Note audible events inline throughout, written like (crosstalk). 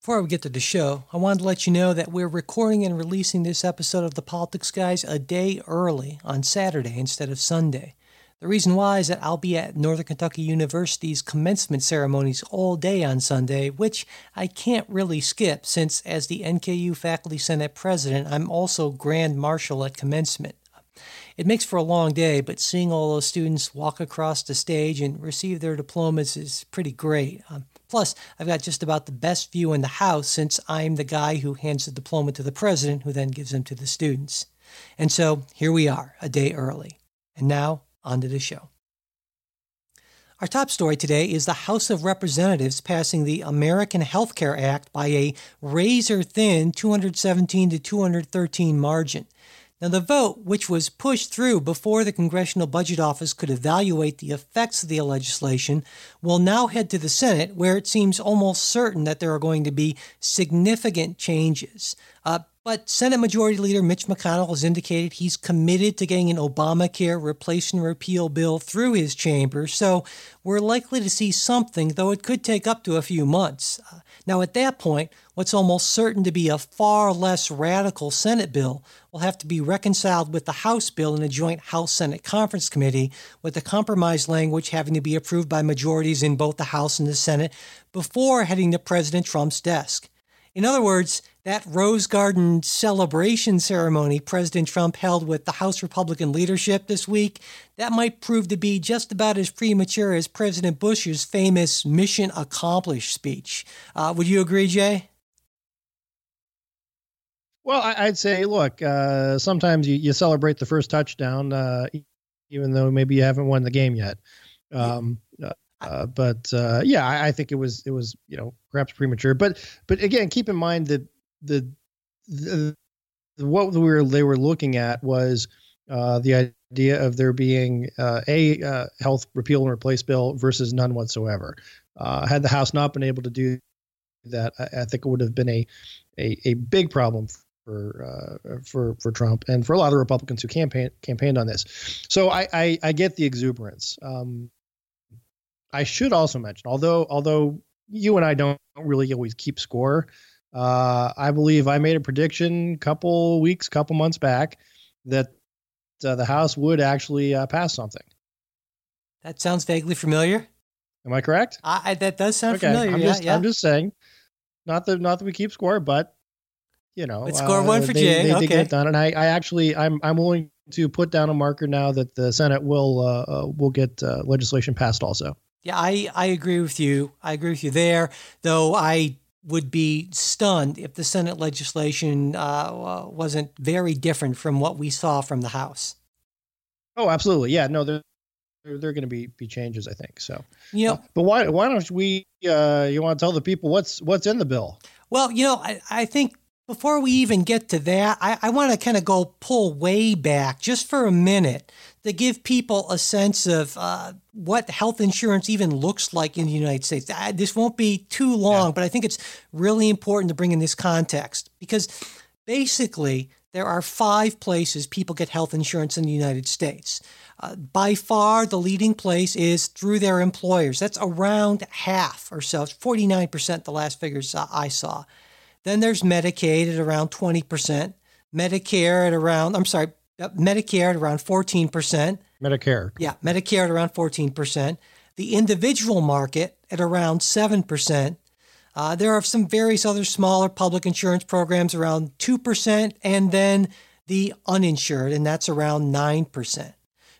Before we get to the show, I wanted to let you know that we're recording and releasing this episode of the Politics Guys a day early on Saturday instead of Sunday. The reason why is that I'll be at Northern Kentucky University's commencement ceremonies all day on Sunday, which I can't really skip since, as the NKU Faculty Senate President, I'm also Grand Marshal at commencement. It makes for a long day, but seeing all those students walk across the stage and receive their diplomas is pretty great. Um, plus, I've got just about the best view in the house since I'm the guy who hands the diploma to the president, who then gives them to the students. And so here we are, a day early. And now, on to the show. Our top story today is the House of Representatives passing the American Health Care Act by a razor thin 217 to 213 margin. Now, the vote, which was pushed through before the Congressional Budget Office could evaluate the effects of the legislation, will now head to the Senate, where it seems almost certain that there are going to be significant changes. Uh, but Senate Majority Leader Mitch McConnell has indicated he's committed to getting an Obamacare replace and repeal bill through his chamber, so we're likely to see something, though it could take up to a few months. Uh, now, at that point, what's almost certain to be a far less radical Senate bill will have to be reconciled with the House bill in a joint House Senate Conference Committee, with the compromise language having to be approved by majorities in both the House and the Senate before heading to President Trump's desk. In other words, that Rose Garden celebration ceremony President Trump held with the House Republican leadership this week, that might prove to be just about as premature as President Bush's famous mission accomplished speech. Uh, would you agree, Jay? Well, I'd say, look, uh, sometimes you, you, celebrate the first touchdown, uh, even though maybe you haven't won the game yet. Um, uh, but uh, yeah, I, I, think it was it was you know perhaps premature. But but again, keep in mind that the, the, the what we were they were looking at was uh, the idea of there being uh, a uh, health repeal and replace bill versus none whatsoever. Had the House not been able to do that, I, I think it would have been a a, a big problem for uh, for for Trump and for a lot of Republicans who campaign campaigned on this. So I I, I get the exuberance. Um, I should also mention, although although you and I don't really always keep score, uh, I believe I made a prediction a couple weeks, couple months back that uh, the House would actually uh, pass something. That sounds vaguely familiar. Am I correct? I, I that does sound okay. familiar. I'm yeah, just, yeah. I'm just saying, not that not that we keep score, but you know, score one for they, Jay. They okay. did get it done, and I, I actually, I'm, I'm willing to put down a marker now that the Senate will, uh, uh will get uh, legislation passed also. Yeah, I, I agree with you. I agree with you there, though I would be stunned if the Senate legislation uh, wasn't very different from what we saw from the House. Oh, absolutely. Yeah, no, there, there, there are going to be, be changes, I think. So, you know, uh, but why, why don't we, uh, you want to tell the people what's, what's in the bill? Well, you know, I, I think before we even get to that, I, I want to kind of go pull way back just for a minute to give people a sense of uh, what health insurance even looks like in the United States. I, this won't be too long, yeah. but I think it's really important to bring in this context because basically there are five places people get health insurance in the United States. Uh, by far, the leading place is through their employers. That's around half or so, 49%, the last figures uh, I saw. Then there's Medicaid at around 20%, Medicare at around, I'm sorry, Medicare at around 14%. Medicare. Yeah, Medicare at around 14%. The individual market at around 7%. Uh, there are some various other smaller public insurance programs around 2%, and then the uninsured, and that's around 9%.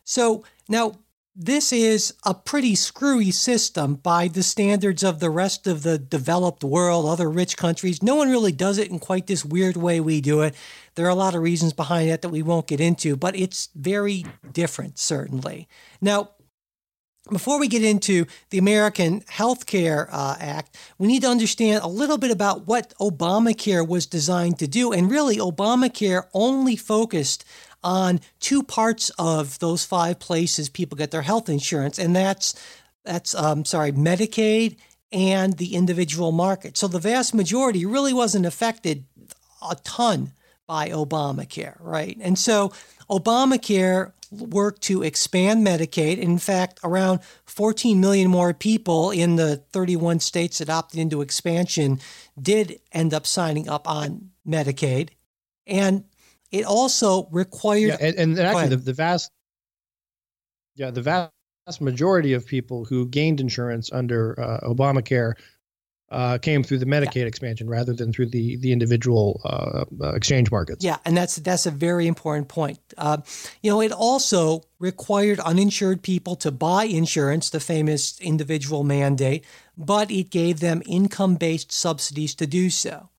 So now this is a pretty screwy system by the standards of the rest of the developed world, other rich countries. No one really does it in quite this weird way we do it. There are a lot of reasons behind that that we won't get into, but it's very different, certainly. Now, before we get into the American Health Care uh, Act, we need to understand a little bit about what Obamacare was designed to do. And really, Obamacare only focused on two parts of those five places people get their health insurance, and that's that's um, sorry, Medicaid and the individual market. So the vast majority really wasn't affected a ton by Obamacare, right? And so Obamacare worked to expand Medicaid. In fact, around 14 million more people in the 31 states that opted into expansion did end up signing up on Medicaid. And it also required. Yeah, and, and actually, the, the vast, yeah, the vast majority of people who gained insurance under uh, Obamacare uh, came through the Medicaid yeah. expansion rather than through the the individual uh, uh, exchange markets. Yeah, and that's that's a very important point. Uh, you know, it also required uninsured people to buy insurance, the famous individual mandate, but it gave them income based subsidies to do so.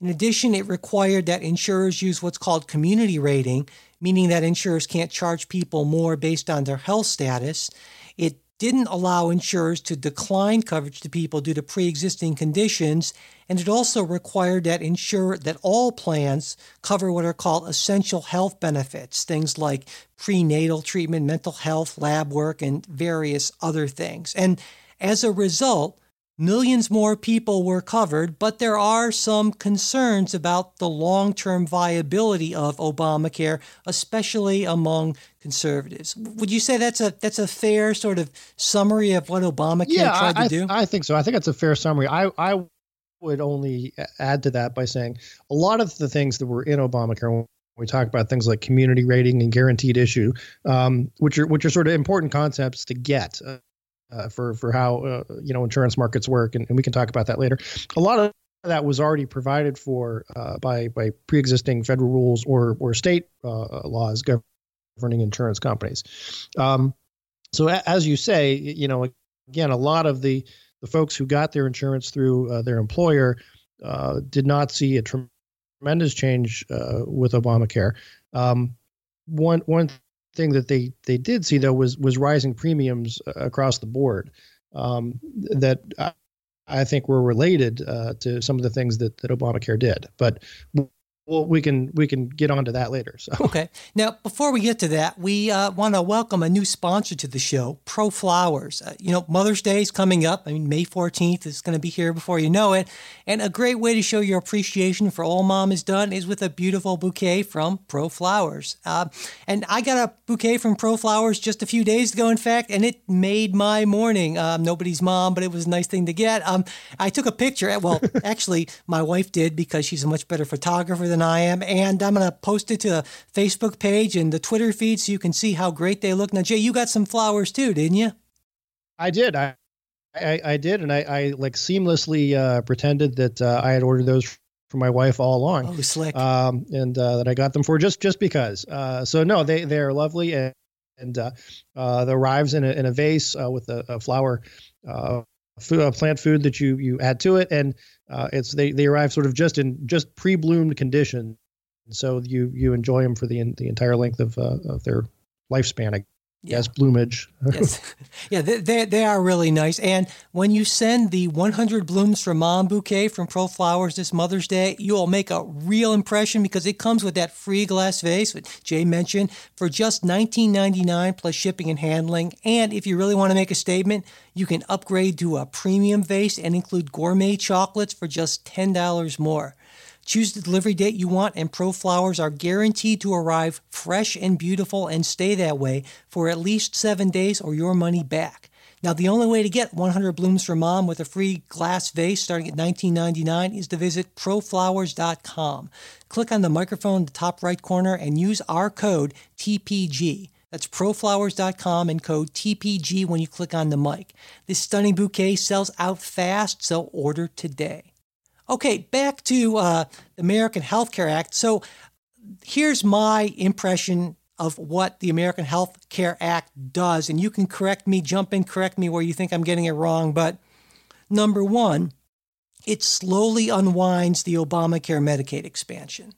In addition, it required that insurers use what's called community rating, meaning that insurers can't charge people more based on their health status. It didn't allow insurers to decline coverage to people due to pre-existing conditions, and it also required that insure that all plans cover what are called essential health benefits, things like prenatal treatment, mental health, lab work, and various other things. And as a result, Millions more people were covered, but there are some concerns about the long term viability of Obamacare, especially among conservatives. Would you say that's a that's a fair sort of summary of what Obamacare yeah, tried I, to do? I think so. I think it's a fair summary. I, I would only add to that by saying a lot of the things that were in Obamacare we talk about things like community rating and guaranteed issue, um, which are which are sort of important concepts to get. Uh, uh, for for how uh, you know insurance markets work, and, and, we can talk about that later. A lot of that was already provided for uh, by by pre-existing federal rules or or state uh, laws governing insurance companies. Um, so a, as you say, you know, again, a lot of the the folks who got their insurance through uh, their employer uh, did not see a tremendous change with Obamacare. Um, one one thing that they they did see though was was rising premiums uh, across the board um, that I, I, think were related uh, to some of the things that that Obamacare did. But well, we can we can get onto that later. So (laughs) okay. Now, before we get to that, we uh, want to welcome a new sponsor to the show, Pro Flowers. Uh, you know, Mother's Day is coming up. I mean, May fourteenth is going to be here before you know it, and a great way to show your appreciation for all Mom has done is with a beautiful bouquet from Pro Flowers. Uh, and I got a bouquet from Pro Flowers just a few days ago, in fact, and it made my morning. Um, nobody's mom, but it was a nice thing to get. Um, I took a picture. Well, (laughs) actually, my wife did because she's a much better photographer than than I am. And I'm going to post it to the Facebook page and the Twitter feed so you can see how great they look. Now, Jay, you got some flowers too, didn't you? I did. I I, I did, and I, I like seamlessly uh, pretended that uh, I had ordered those for my wife all along. Oh, slick! Um, and uh, that I got them for just just because. Uh, so no, they they are lovely, and, and uh, uh, the arrives in a in a vase uh, with a, a flower uh, food, uh, plant food that you you add to it, and uh, it's they they arrive sort of just in just pre-bloomed condition, so you you enjoy them for the the entire length of uh, of their lifespan. Yeah. Yes, bloomage. yes. (laughs) Yeah, they, they, they, are really nice. And when you send the 100 Blooms for Mom bouquet from Pro Flowers this Mother's Day, you will make a real impression because it comes with that free glass vase, which Jay mentioned, for just $19.99 plus shipping and handling. And if you really want to make a statement, you can upgrade to a premium vase and include gourmet chocolates for just $10 more. Choose the delivery date you want, and Pro Flowers are guaranteed to arrive fresh and beautiful and stay that way for at least seven days or your money back. Now, the only way to get 100 blooms for mom with a free glass vase starting at $19.99 is to visit proflowers.com. Click on the microphone in the top right corner and use our code TPG. That's proflowers.com and code TPG when you click on the mic. This stunning bouquet sells out fast, so order today. Okay, back to uh, the American Health Care Act. So here's my impression of what the American Health Care Act does, and you can correct me, jump in, correct me where you think I'm getting it wrong. But number one, it slowly unwinds the Obamacare Medicaid expansion.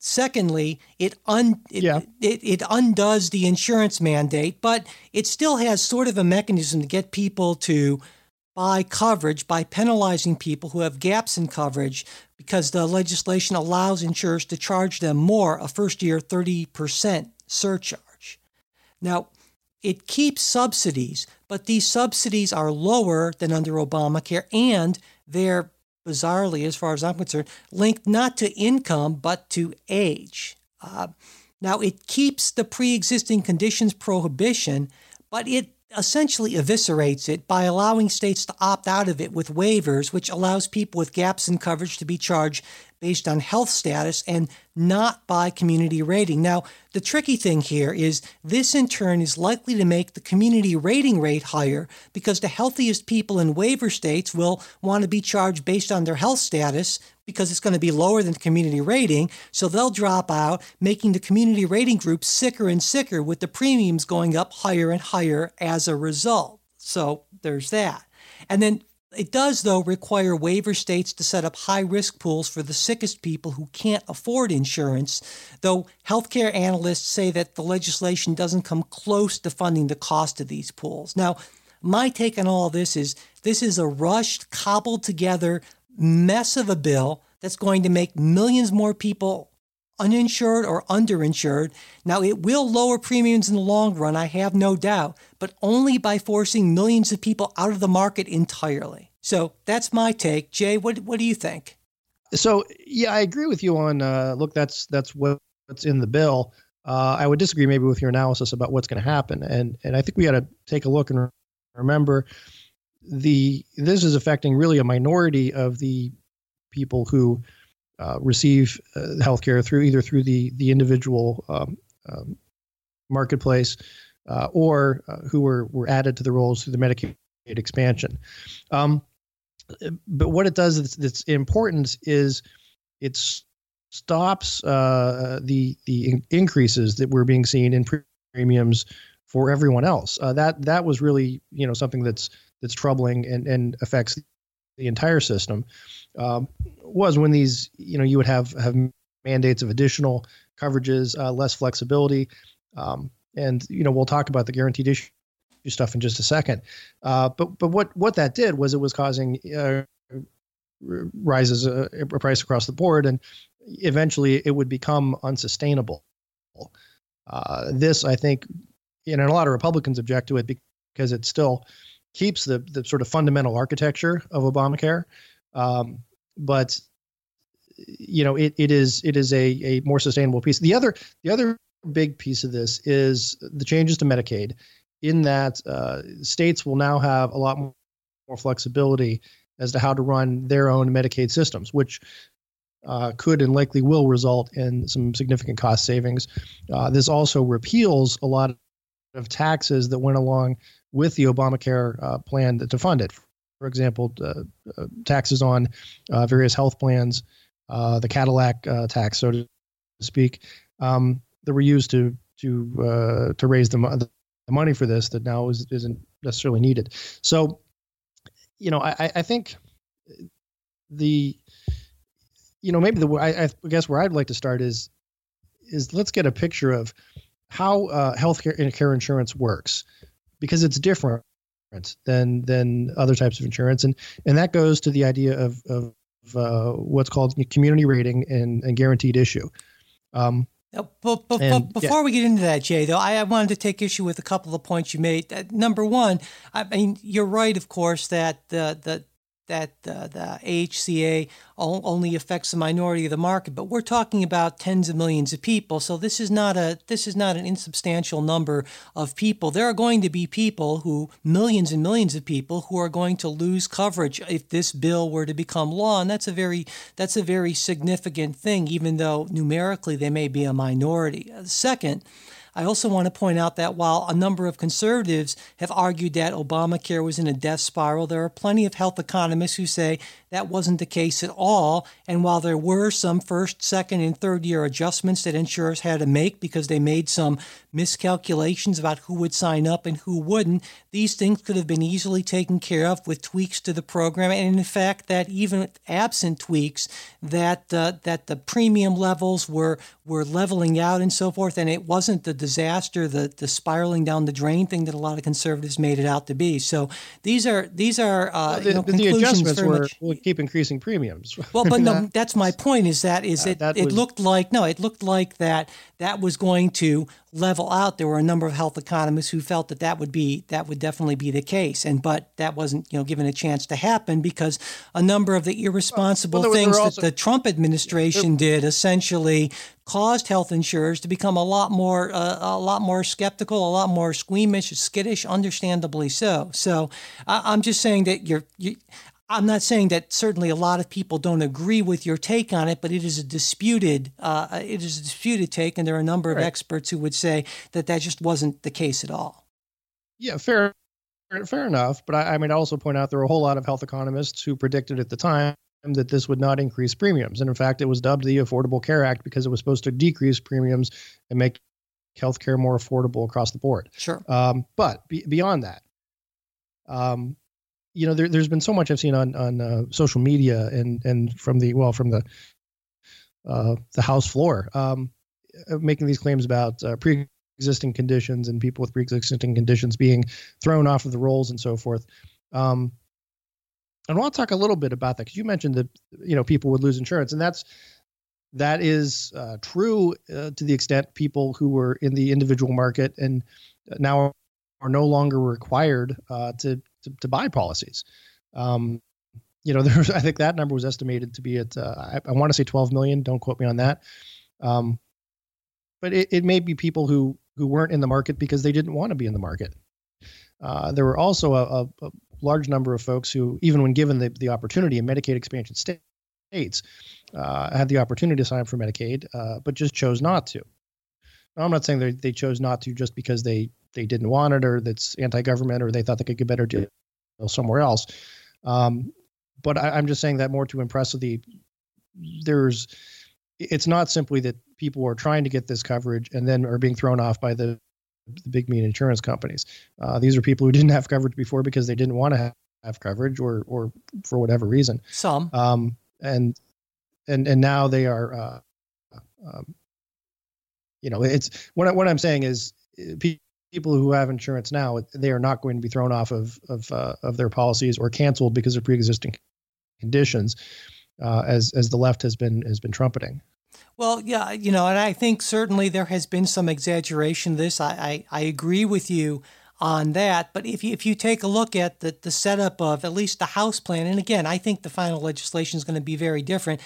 Secondly, it, un, it, yeah. it, it undoes the insurance mandate, but it still has sort of a mechanism to get people to buy coverage by penalizing people who have gaps in coverage because the legislation allows insurers to charge them more, a first year 30% surcharge. Now, it keeps subsidies, but these subsidies are lower than under Obamacare and they're bizarrely, as far as I'm concerned, linked not to income but to age. Uh, now, it keeps the pre existing conditions prohibition, but it essentially eviscerates it by allowing states to opt out of it with waivers, which allows people with gaps in coverage to be charged based on health status and not by community rating. Now, the tricky thing here is this in turn is likely to make the community rating rate higher because the healthiest people in waiver states will want to be charged based on their health status because it's going to be lower than the community rating. So they'll drop out, making the community rating group sicker and sicker with the premiums going up higher and higher as a result. So there's that. And then it does, though, require waiver states to set up high risk pools for the sickest people who can't afford insurance, though healthcare analysts say that the legislation doesn't come close to funding the cost of these pools. Now, my take on all this is this is a rushed, cobbled together mess of a bill that's going to make millions more people uninsured or underinsured. Now, it will lower premiums in the long run, I have no doubt, but only by forcing millions of people out of the market entirely. So that's my take. Jay, what, what do you think? So, yeah, I agree with you on uh, look, that's that's what's in the bill. Uh, I would disagree maybe with your analysis about what's going to happen, and and I think we got to take a look and remember the this is affecting really a minority of the people who uh, receive uh, healthcare through either through the the individual um, um, marketplace uh, or uh, who were were added to the rolls through the Medicaid expansion. Um, but what it does that's, important is it stops uh, the the in- increases that were being seen in premiums for everyone else. That that was really you know something that's that's troubling and and affects the entire system um, was when these you know you would have have mandates of additional coverages, uh, less flexibility, um, and you know we'll talk about the guaranteed issue stuff in just a second. Uh, but but what what that did was it was causing uh, rises uh, price across the board, and eventually it would become unsustainable. Uh, this I think, you know, and a lot of Republicans object to it because it still keeps the the sort of fundamental architecture of Obamacare. Um, but you know, it, it is it is a, a more sustainable piece. The other the other big piece of this is the changes to Medicaid, in that uh, states will now have a lot more, more flexibility as to how to run their own Medicaid systems, which uh, could and likely will result in some significant cost savings. Uh, this also repeals a lot of taxes that went along with the Obamacare uh, plan to fund it. For example, uh, uh, taxes on uh, various health plans, uh, the Cadillac uh, tax, so to speak, um, that were used to to to raise the, the money for this that now is, isn't necessarily needed. So, you know, I, I think the you know maybe the I, I guess where I'd like to start is is let's get a picture of how uh, healthcare care insurance works because it's different than than other types of insurance, and and that goes to the idea of of uh, what's called community rating and, and guaranteed issue. Um, now, but, but, and, but before yeah. we get into that, Jay, though, I, I, wanted to take issue with a couple of points you made. Uh, number one, I mean, you're right, of course, that the the that uh, the AHCA only affects the minority of the market, but we're talking about tens of millions of people. So this is not a this is not an insubstantial number of people. There are going to be people who millions and millions of people who are going to lose coverage if this bill were to become law, and that's a very that's a very significant thing, even though numerically they may be a minority. Second. I also want to point out that while a number of conservatives have argued that Obamacare was in a death spiral, there are plenty of health economists who say that wasn't the case at all. And while there were some first, second, and third year adjustments that insurers had to make because they made some miscalculations about who would sign up and who wouldn't, these things could have been easily taken care of with tweaks to the program. And in fact, that even absent tweaks, that uh, that the premium levels were were leveling out and so forth, and it wasn't the disaster, the the spiraling down the drain thing that a lot of conservatives made it out to be. So these are these are uh, the, you know, the adjustments were, much, keep increasing premiums. (laughs) Well, but no, (laughs) that's my point. Is that is uh, it? That it was, looked like no, it looked like that that was going to level out. There were a number of health economists who felt that that would be that would definitely be the case, and but that wasn't you know given a chance to happen because a number of the irresponsible well, things also, that the Trump administration did essentially caused health insurers to become a lot more uh, a lot more skeptical, a lot more squeamish, skittish, understandably so. So I, am just saying that you're. You, I'm not saying that certainly a lot of people don't agree with your take on it, but it is a disputed uh, it is a disputed take, and there are a number of experts who would say that that just wasn't the case at all. Yeah, fair, fair enough. But I, I mean, I also point out there were a whole lot of health economists who predicted at the time that this would not increase premiums, and in fact, it was dubbed the Affordable Care Act because it was supposed to decrease premiums and make healthcare more affordable across the board. Sure. Um, but be, beyond that, um, you know, there, has been so much I've seen on on uh, social media and and from the well from the uh, the House floor, um, uh, making these claims about uh, pre-existing conditions and people with pre-existing conditions being thrown off of the rolls and so forth. Um, and I want to talk a little bit about that because you mentioned that you know people would lose insurance, and that's that is uh, true uh, to the extent people who were in the individual market and now are no longer required uh, to to, to buy policies. Um, you know, (laughs) there's I think that number was estimated to be at uh, I, I want to say 12 million. Don't quote me on that. Um, but it, it may be people who who weren't in the market because they didn't want to be in the market. Uh, there were also a, a, a, large number of folks who, even when given the, the opportunity in Medicaid expansion states, uh, had the opportunity to sign up for Medicaid, uh, but just chose not to. Now, I'm not saying they, they chose not to just because they they didn't want it or that's anti-government or they thought they could get better deal somewhere else. Um, but I, am just saying that more to impress the there's it's not simply that people are trying to get this coverage and then are being thrown off by the the big mean insurance companies. Uh, these are people who didn't have coverage before because they didn't want to have, have coverage or or for whatever reason. Some. Um, and and and now they are. Uh, um, you know, it's what I, what I'm saying is people people who have insurance now, they are not going to be thrown off of of uh, of their policies or canceled because of pre-existing conditions, uh, as as the left has been has been trumpeting. Well, yeah, you know, and I think certainly there has been some exaggeration. This I I, I agree with you on that. But if you, if you take a look at the, the setup of at least the House plan, and again, I think the final legislation is going to be very different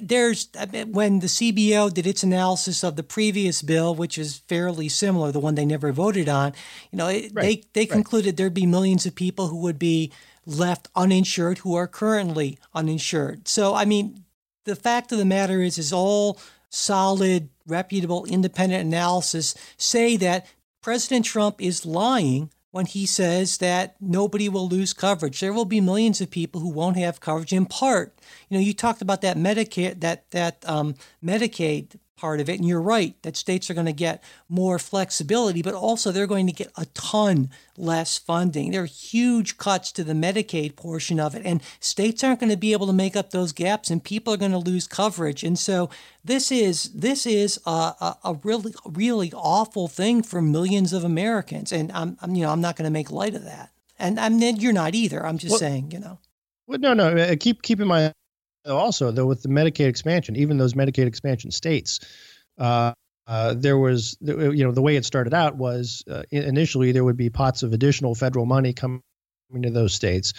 there's when the CBO did its analysis of the previous bill, which is fairly similar, the one they never voted on. You know, right. they they concluded right. there'd be millions of people who would be left uninsured who are currently uninsured. So, I mean, the fact of the matter is, is all solid, reputable, independent analysis say that President Trump is lying when he says that nobody will lose coverage. There will be millions of people who won't have coverage in part. You know, you talked about that Medicare, that that um, Medicaid part of it. And you're right that states are going to get more flexibility, but also they're going to get a ton less funding. There are huge cuts to the Medicaid portion of it, and states aren't going to be able to make up those gaps, and people are going to lose coverage. And so this is this is a, a, a really really awful thing for millions of Americans. And I'm, I'm you know I'm not going to make light of that. And I'm you're not either. I'm just well, saying, you know. Well, no, no. Uh, keep keep in mind also though with the Medicaid expansion, even those Medicaid expansion states, uh, uh, there was you know the way it started out was uh, initially there would be pots of additional federal money coming to those states.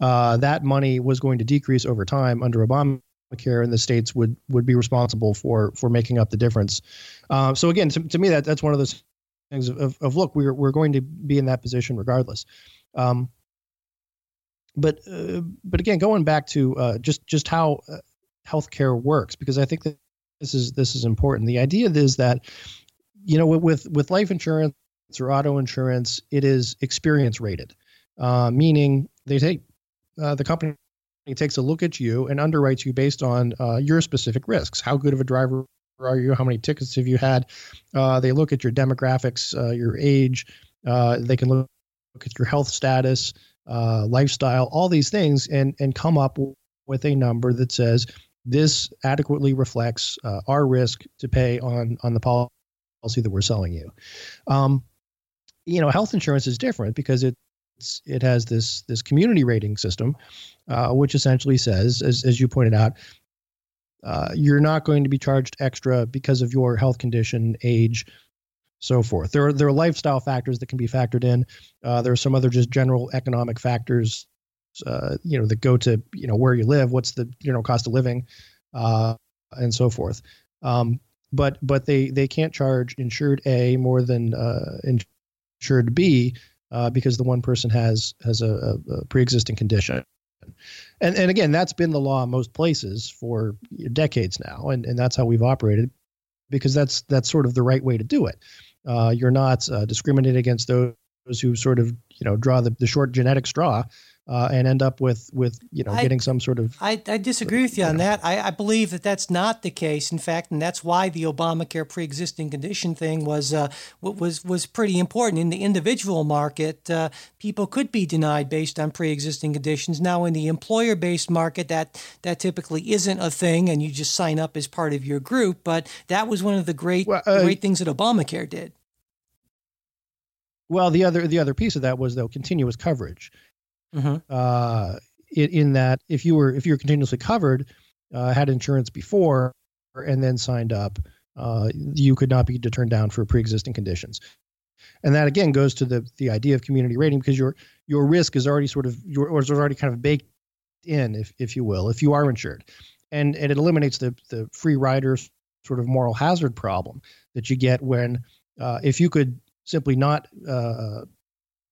Uh, that money was going to decrease over time under Obamacare, and the states would would be responsible for for making up the difference. Uh, so again, to, to me that that's one of those things of, of, of, look, we're we're going to be in that position regardless. Um, but uh, but again, going back to uh, just just how uh, healthcare works, because I think that this is this is important. The idea is that you know, with with life insurance or auto insurance, it is experience rated, uh, meaning they take uh, the company takes a look at you and underwrites you based on uh, your specific risks. How good of a driver are you? How many tickets have you had? They look at your demographics, your age. They can look at your health status, lifestyle, all these things, and and come up with a number that says this adequately reflects our risk to pay on on the policy that we're selling you. Um, you know, health insurance is different because it it has this this community rating system, uh, which essentially says, as as you pointed out, uh, you're not going to be charged extra because of your health condition, age, so forth. There are there are lifestyle factors that can be factored in. Uh, there are some other just general economic factors, uh, you know, that go to you know where you live, what's the know cost of living, uh, and so forth. Um, but but they they can't charge insured A more than uh, insured B uh, because the one person has has a, a, pre-existing condition. And and again, that's been the law in most places for decades now, and and that's how we've operated, because that's that's sort of the right way to do it. Uh, you're not uh, discriminating against those who sort of you know draw the, the short genetic straw uh, and end up with with you know I, getting some sort of. I, I disagree with you, you on know. that. I, I believe that that's not the case. In fact, and that's why the Obamacare pre-existing condition thing was uh, was was pretty important in the individual market. Uh, people could be denied based on pre-existing conditions. Now, in the employer-based market, that that typically isn't a thing, and you just sign up as part of your group. But that was one of the great well, uh, great things that Obamacare did. Well, the other the other piece of that was though continuous coverage mm-hmm. uh, in, in, that if you were if you were continuously covered, uh, had insurance before, and then signed up, uh, you could not be turned down for pre-existing conditions. And that again goes to the the idea of community rating because your your risk is already sort of your or is already kind of baked in, if if you will, if you are insured, and and it eliminates the the free rider sort of moral hazard problem that you get when uh, if you could simply not uh,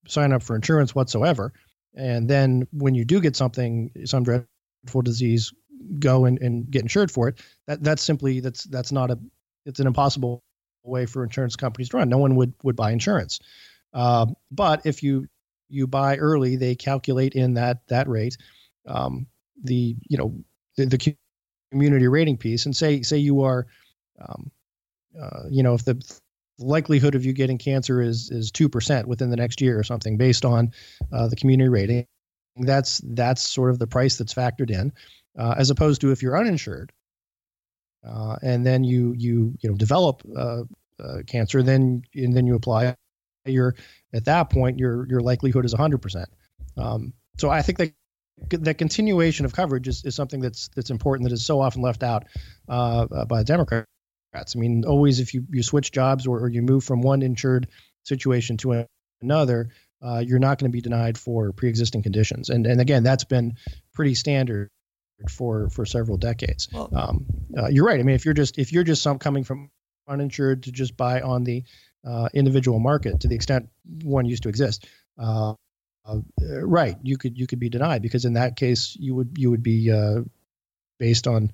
sign up for insurance whatsoever, and then when you do get something, some dreadful disease, go and, and get insured for it. That that's simply that's that's not a it's an impossible way for insurance companies to run. No one would would buy insurance. Uh, but if you you buy early, they calculate in that that rate um, the you know the, the, community rating piece, and say say you are um, uh, you know if the likelihood of you getting cancer is is two percent within the next year or something based on uh, the community rating. That's that's sort of the price that's factored in, uh, as opposed to if you're uninsured, uh, and then you you you know develop uh, uh, cancer, then and then you apply. Your at that point your your likelihood is 100 percent. Um, so I think that the continuation of coverage is, is something that's that's important that is so often left out uh, by the Democrats. I mean, always if you, you switch jobs or, or you move from one insured situation to another, uh, you're not going to be denied for pre-existing conditions. And and again, that's been pretty standard for for several decades. Well, um, uh, you're right. I mean, if you're just if you're just some coming from uninsured to just buy on the uh, individual market to the extent one used to exist, uh, uh, right? You could you could be denied because in that case you would you would be uh, based on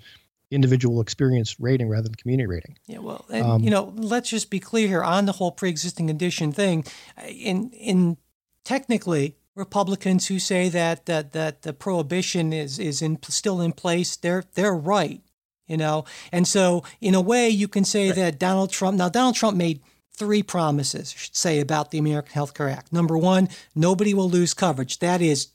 individual experience rating rather than community rating. Yeah, well, and, um, you know, let's just be clear here on the whole pre-existing condition thing. In in technically, Republicans who say that that that the prohibition is is in still in place, they're they're right. You know, and so in a way, you can say right. that Donald Trump. Now, Donald Trump made three promises, I should say, about the American Health Care Act. Number one, nobody will lose coverage. That is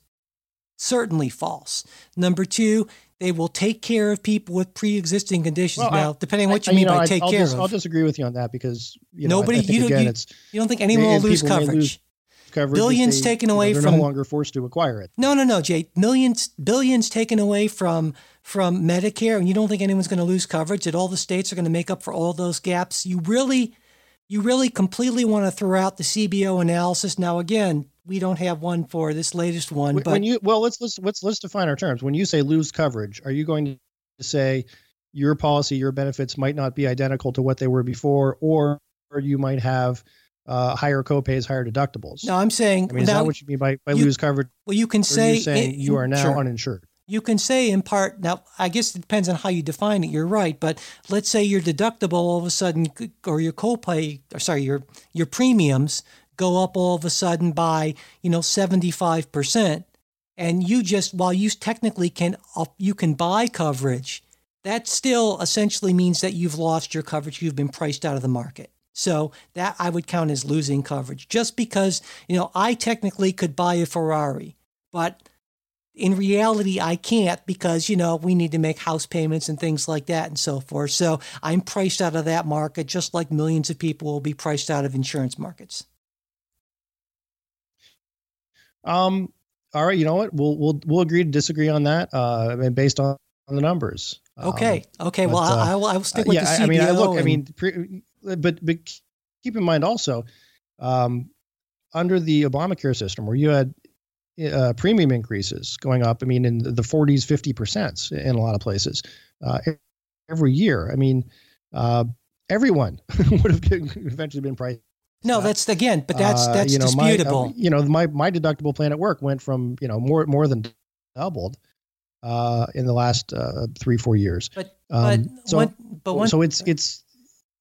certainly false. Number two, they will take care of people with pre-existing conditions. Well, now, I, depending on what you mean you know, by take I'll care dis- of, I'll disagree with you on that because you know, nobody. you, again, you, you, don't think anyone will lose coverage. Lose coverage. Billions they, taken away know, from. no longer forced to acquire it. No, no, no, Jay. Millions, billions taken away from from Medicare, and you don't think anyone's going to lose coverage? That all the states are going to make up for all those gaps? You really, you really completely want to throw out the CBO analysis. Now, again, we don't have one for this latest one. When, but when you well, let's let's let's let's define our terms. When you say lose coverage, are you going to say your policy, your benefits might not be identical to what they were before, or, or you might have uh, higher copays, higher deductibles? No, I'm saying. I mean, is that what you mean by, by you, lose coverage? Well, you can say saying it, you are now sure. uninsured. you can say in part now i guess it depends on how you define it you're right but let's say your deductible all of a sudden or your copay or sorry your your premiums go up all of a sudden by you know 75% and you just while you technically can you can buy coverage that still essentially means that you've lost your coverage you've been priced out of the market so that i would count as losing coverage just because you know i technically could buy a ferrari but in reality, I can't because, you know, we need to make house payments and things like that and so forth. So I'm priced out of that market, just like millions of people will be priced out of insurance markets. Um, all right, you know what? We'll we'll we'll agree to disagree on that. Uh, I mean, based on, on the numbers. Okay. Um, okay. But, well, I, I, will. I will stick with yeah, the CBO. I mean, I look. And, I mean, pre, but but keep in mind also, um, under the Obamacare system, where you had uh, premium increases going up. I mean, in the 40s, 50 percent in a lot of places uh, every year. I mean, uh, everyone (laughs) would have eventually been priced. No, that's again, but that's uh, that's you know, disputable. My, you know, my my deductible plan at work went from you know more more than doubled uh, in the last uh, three four years. But um, but so one, but one, so it's it's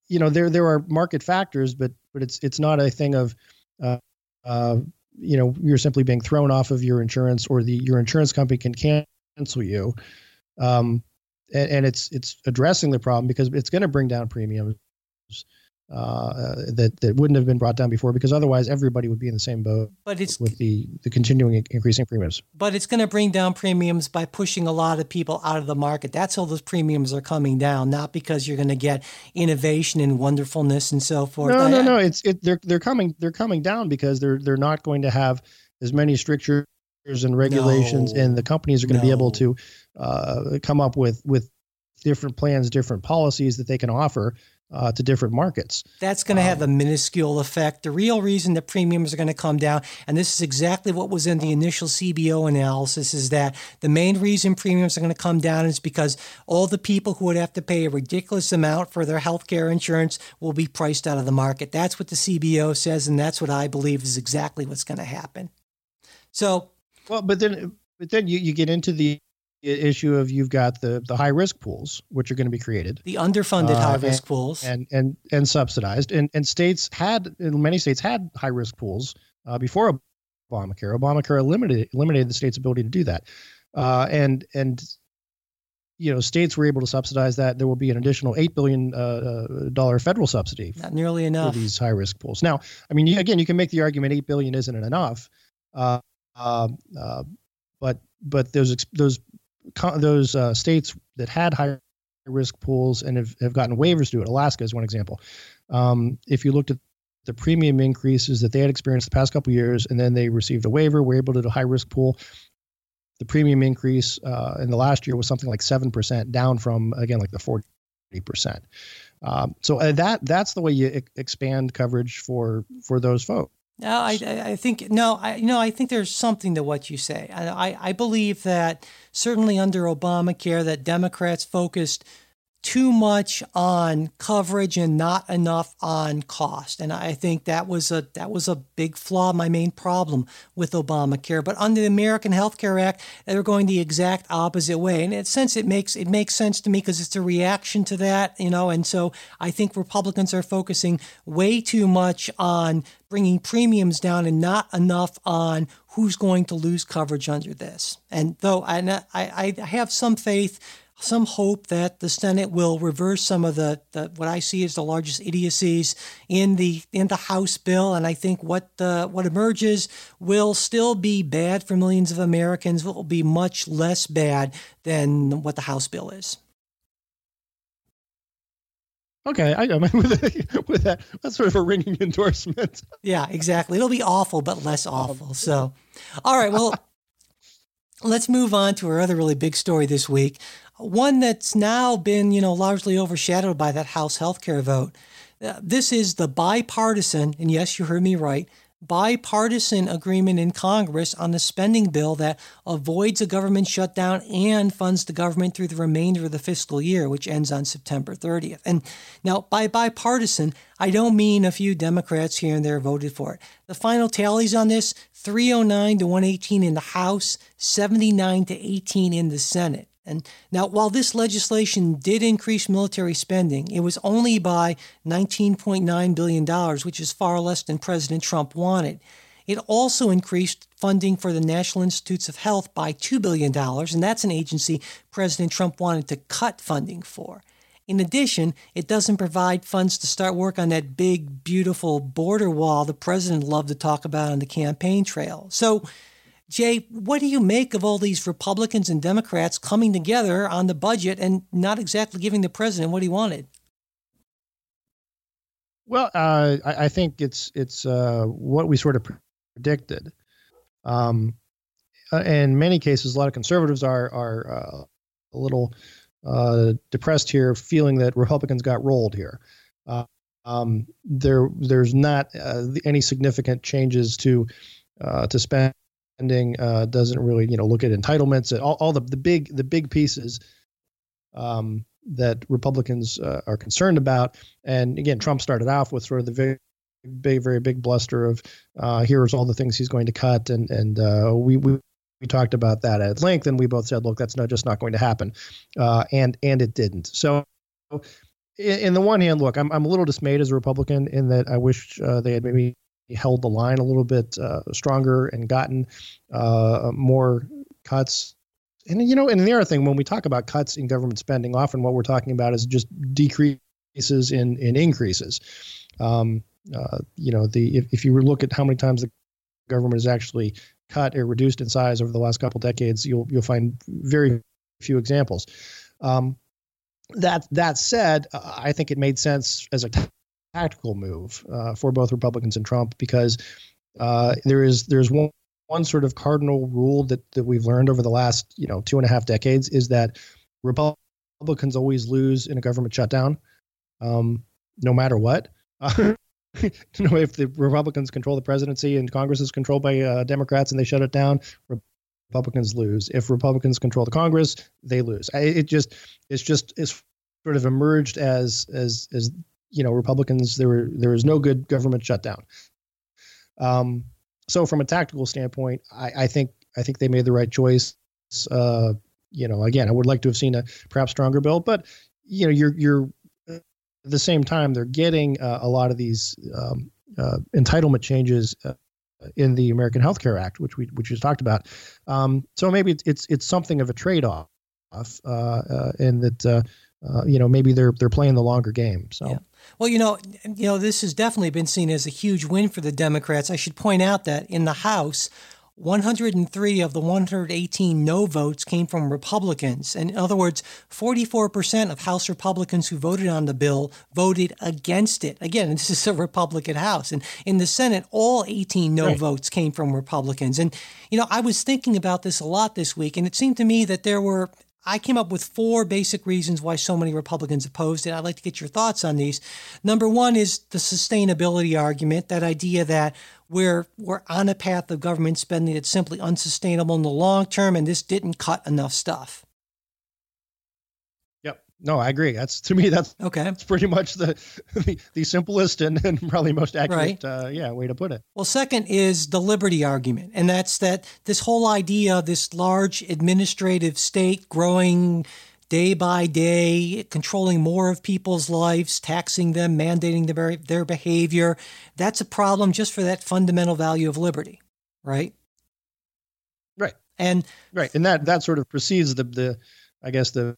you know there there are market factors, but but it's it's not a thing of uh, uh, you know you're simply being thrown off of your insurance or the your insurance company can cancel you um, and, and it's it's addressing the problem because it's going to bring down premiums uh, that that wouldn't have been brought down before because otherwise everybody would be in the same boat. But it's with the the continuing increasing premiums. But it's going to bring down premiums by pushing a lot of people out of the market. That's how those premiums are coming down, not because you're going to get innovation and wonderfulness and so forth. No, no, no. It's it. They're they're coming they're coming down because they're they're not going to have as many strictures and regulations, no, and the companies are going to no. be able to uh, come up with with different plans, different policies that they can offer uh, to different markets. That's going to um, have a minuscule effect. The real reason that premiums are going to come down, and this is exactly what was in the initial CBO analysis, is that the main reason premiums are going to come down is because all the people who would have to pay a ridiculous amount for their health care insurance will be priced out of the market. That's what the CBO says, and that's what I believe is exactly what's going to happen. So, well, but then, but then you, you get into the issue of you've got the the high risk pools which are going to be created. The underfunded uh, high risk pools. and and and subsidized. And and states had many states had high risk pools uh, before Obamacare. Obamacare eliminated eliminated the state's ability to do that. Uh, and and you know states were able to subsidize that. There will be an additional 8 billion uh, uh, federal subsidy not nearly enough. for these high risk pools. Now i mean you, again you can make the argument 8 billion isn't enough. Uh, but but those those those uh, states that had high risk pools and have, have gotten waivers to it. Alaska is one example. Um, if you looked at the premium increases that they had experienced the past couple years, and then they received a waiver, were able to do a high risk pool. The premium increase uh, in the last year was something like seven percent, down from again like the forty percent. Um, so uh, that that's the way you e- expand coverage for for those folks. No, I, I think no, I you know I think there's something to what you say. I, I believe that certainly under Obamacare that Democrats focused too much on coverage and not enough on cost. And I think that was a that was a big flaw, my main problem with Obamacare. But under the American Health Care Act, they're going the exact opposite way. And in a sense, it makes it makes sense to me because it's a reaction to that, you know. And so I think Republicans are focusing way too much on bringing premiums down and not enough on who's going to lose coverage under this. And though I I, I have some faith some hope that the Senate will reverse some of the, the, what I see as the largest idiocies in the in the House bill, and I think what the, what emerges will still be bad for millions of Americans. But will be much less bad than what the House bill is. Okay, I, mean, (laughs) with, with that, that's sort of a ringing endorsement. Yeah, exactly. It'll be awful, but less awful. So, all right, well. (laughs) Let's move on to our other really big story this week one that's now been, you know, largely overshadowed by that House healthcare vote. Uh, this is the bipartisan, and yes, you heard me right, bipartisan agreement in Congress on the spending bill that avoids a government shutdown and funds the government through the remainder of the fiscal year, which ends on September 30th. And now, by bipartisan, I don't mean a few Democrats here and there voted for it. The final tallies on this 309 to 118 in the House, 79 to 18 in the Senate. And now, while this legislation did increase military spending, it was only by $19.9 billion, which is far less than President Trump wanted. It also increased funding for the National Institutes of Health by $2 billion, and that's an agency President Trump wanted to cut funding for. In addition, it doesn't provide funds to start work on that big, beautiful border wall the president loved to talk about on the campaign trail. So, Jay, what do you make of all these Republicans and Democrats coming together on the budget and not exactly giving the president what he wanted? Well, uh, I, I, think it's it's uh, what we sort of predicted. Um, uh, in many cases, a lot of conservatives are are uh, a little uh, depressed here, feeling that Republicans got rolled here. Uh, um, there, there's not any significant changes to to spend spending uh, doesn't really you know look at entitlements all, all the, the big the big pieces um, that Republicans uh, are concerned about. And again, Trump started off with sort of the very big, very big bluster of uh, here's all the things he's going to cut, and and uh, we we. We talked about that at length, and we both said, "Look, that's not just not going to happen," uh, and and it didn't. So, in, in, the one hand, look, I'm I'm a little dismayed as a Republican in that I wish uh, they had maybe held the line a little bit uh, stronger and gotten uh, more cuts. And you know, and the other thing, when we talk about cuts in government spending, often what we're talking about is just decreases in in increases. Um, uh, you know, the if, if you look at how many times the government has actually cut or reduced in size over the last couple decades, you'll you'll find very few examples. Um, that that said, I think it made sense as a tactical move uh, for both Republicans and Trump because uh, there is there's one one sort of cardinal rule that that we've learned over the last you know two and a half decades is that Republicans always lose in a government shutdown, um, no matter what. (laughs) You know, if the Republicans control the presidency and Congress is controlled by uh, Democrats and they shut it down, Republicans lose. If Republicans control the Congress, they lose. It just it's just it's sort of emerged as as as you know Republicans there were there was no good government shutdown. Um, so from a tactical standpoint, I, I think I think they made the right choice. Uh, you know, again, I would like to have seen a perhaps stronger bill, but you know, you're you're at the same time they're getting uh, a lot of these um, uh, entitlement changes uh, in the American Health Care Act, which we which we talked about. Um, so maybe it's, it's it's something of a trade off, uh, uh, in that uh, you know maybe they're they're playing the longer game. So. Yeah. Well, you know, you know, this has definitely been seen as a huge win for the Democrats. I should point out that in the House, 103 of the 118 no votes came from Republicans. And in other words, 44% of House Republicans who voted on the bill voted against it. Again, (laughs) this is a Republican House. And in the Senate, all 18 no right. votes came from Republicans. And, you know, I was thinking about this a lot this week, and it seemed to me that there were I came up with four basic reasons why so many Republicans opposed it. I'd like to get your thoughts on these. Number one is the sustainability argument, that idea that we're we're on a path of government spending that's simply unsustainable in the long term, and this didn't cut enough stuff. No, I agree. That's to me that's okay. That's (laughs) pretty much the the, the simplest and, and probably most accurate right. uh, yeah way to put it. Well, second is the liberty argument, and that's that this whole idea of this large administrative state growing day by day, controlling more of people's lives, taxing them, mandating their their behavior. That's a problem just for that fundamental value of liberty, right? Right. And right, and that that sort of precedes the the I guess the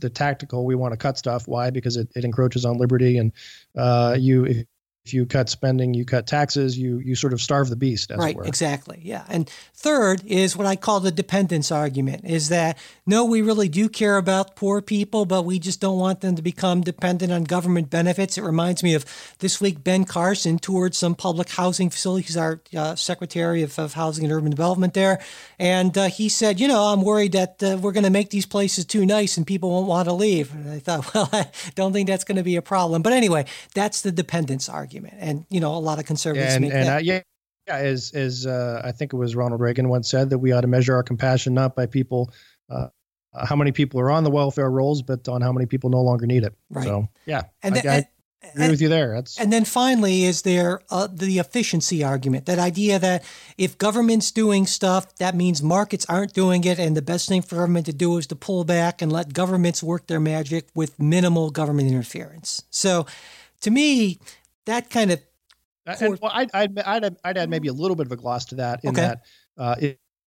the tactical we want to cut stuff. Why? Because it, it encroaches on liberty and uh, you if, you cut spending, you cut taxes, you you sort of starve the beast. right, exactly. Yeah. And third is what I call the dependence argument: is that no, we really do care about poor people, but we just don't want them to become dependent on government benefits. It reminds me of this week Ben Carson toured some public housing facilities. He's our uh, Secretary of, of, Housing and Urban Development there, and uh, he said, you know, I'm worried that uh, we're going to make these places too nice and people won't want to leave. And I thought, (laughs) well, I don't think that's going to be a problem. But anyway, that's the dependence argument argument, and you know a lot of conservatives and, make and that. Uh, yeah. as as uh, I think it was Ronald Reagan once said that we ought to measure our compassion not by people, uh, how many people are on the welfare rolls, but on how many people no longer need it. Right. So yeah, and, I, the, I and, agree and, with you there. That's and then finally, is there uh, the efficiency argument? That idea that if government's doing stuff, that means markets aren't doing it, and the best thing for government to do is to pull back and let governments work their magic with minimal government interference. So, to me, that kind of and, well, I'd, I'd, I'd, I'd add maybe a little bit of a gloss to that in Okay. that uh,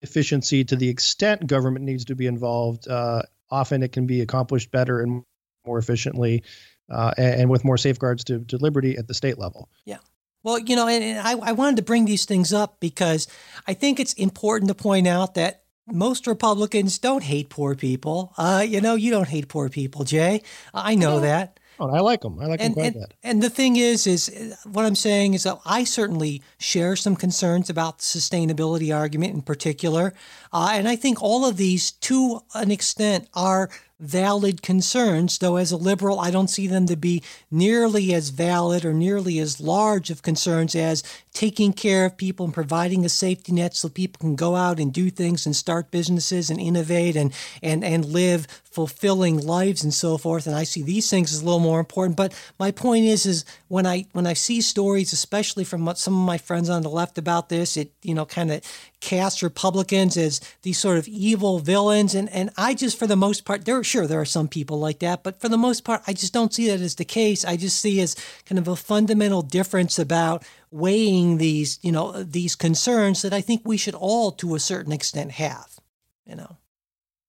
efficiency to the extent government needs to be involved. Uh, often it can be accomplished better and more efficiently uh, and, and with more safeguards to, to liberty at the state level. Yeah. Well, you know, and, and I, I wanted to bring these things up because I think it's important to point out that most Republicans don't hate poor people. Uh, you know, you don't hate poor people, Jay. I know that. Oh, I like them. I like And, them quite and, bad. and the thing is, is uh, what I'm saying is that I certainly share some concerns about the sustainability argument in particular. Uh, and I think all of these, to an extent, are valid concerns, though as a liberal, I don't see them to be nearly as valid or nearly as large of concerns as taking care of people and providing a safety net so people can go out and do things and start businesses and innovate and, and, and live fulfilling lives and so forth. And I see these things as a little more important. But my point is, is when I when I see stories, especially from some of my friends on the left about this, it you know kind of casts Republicans as these sort of evil villains. And and I just for the most part, there sure there are some people like that, but for the most part, I just don't see that as the case. I just see as kind of a fundamental difference about weighing these you know these concerns that I think we should all to a certain extent have. You know.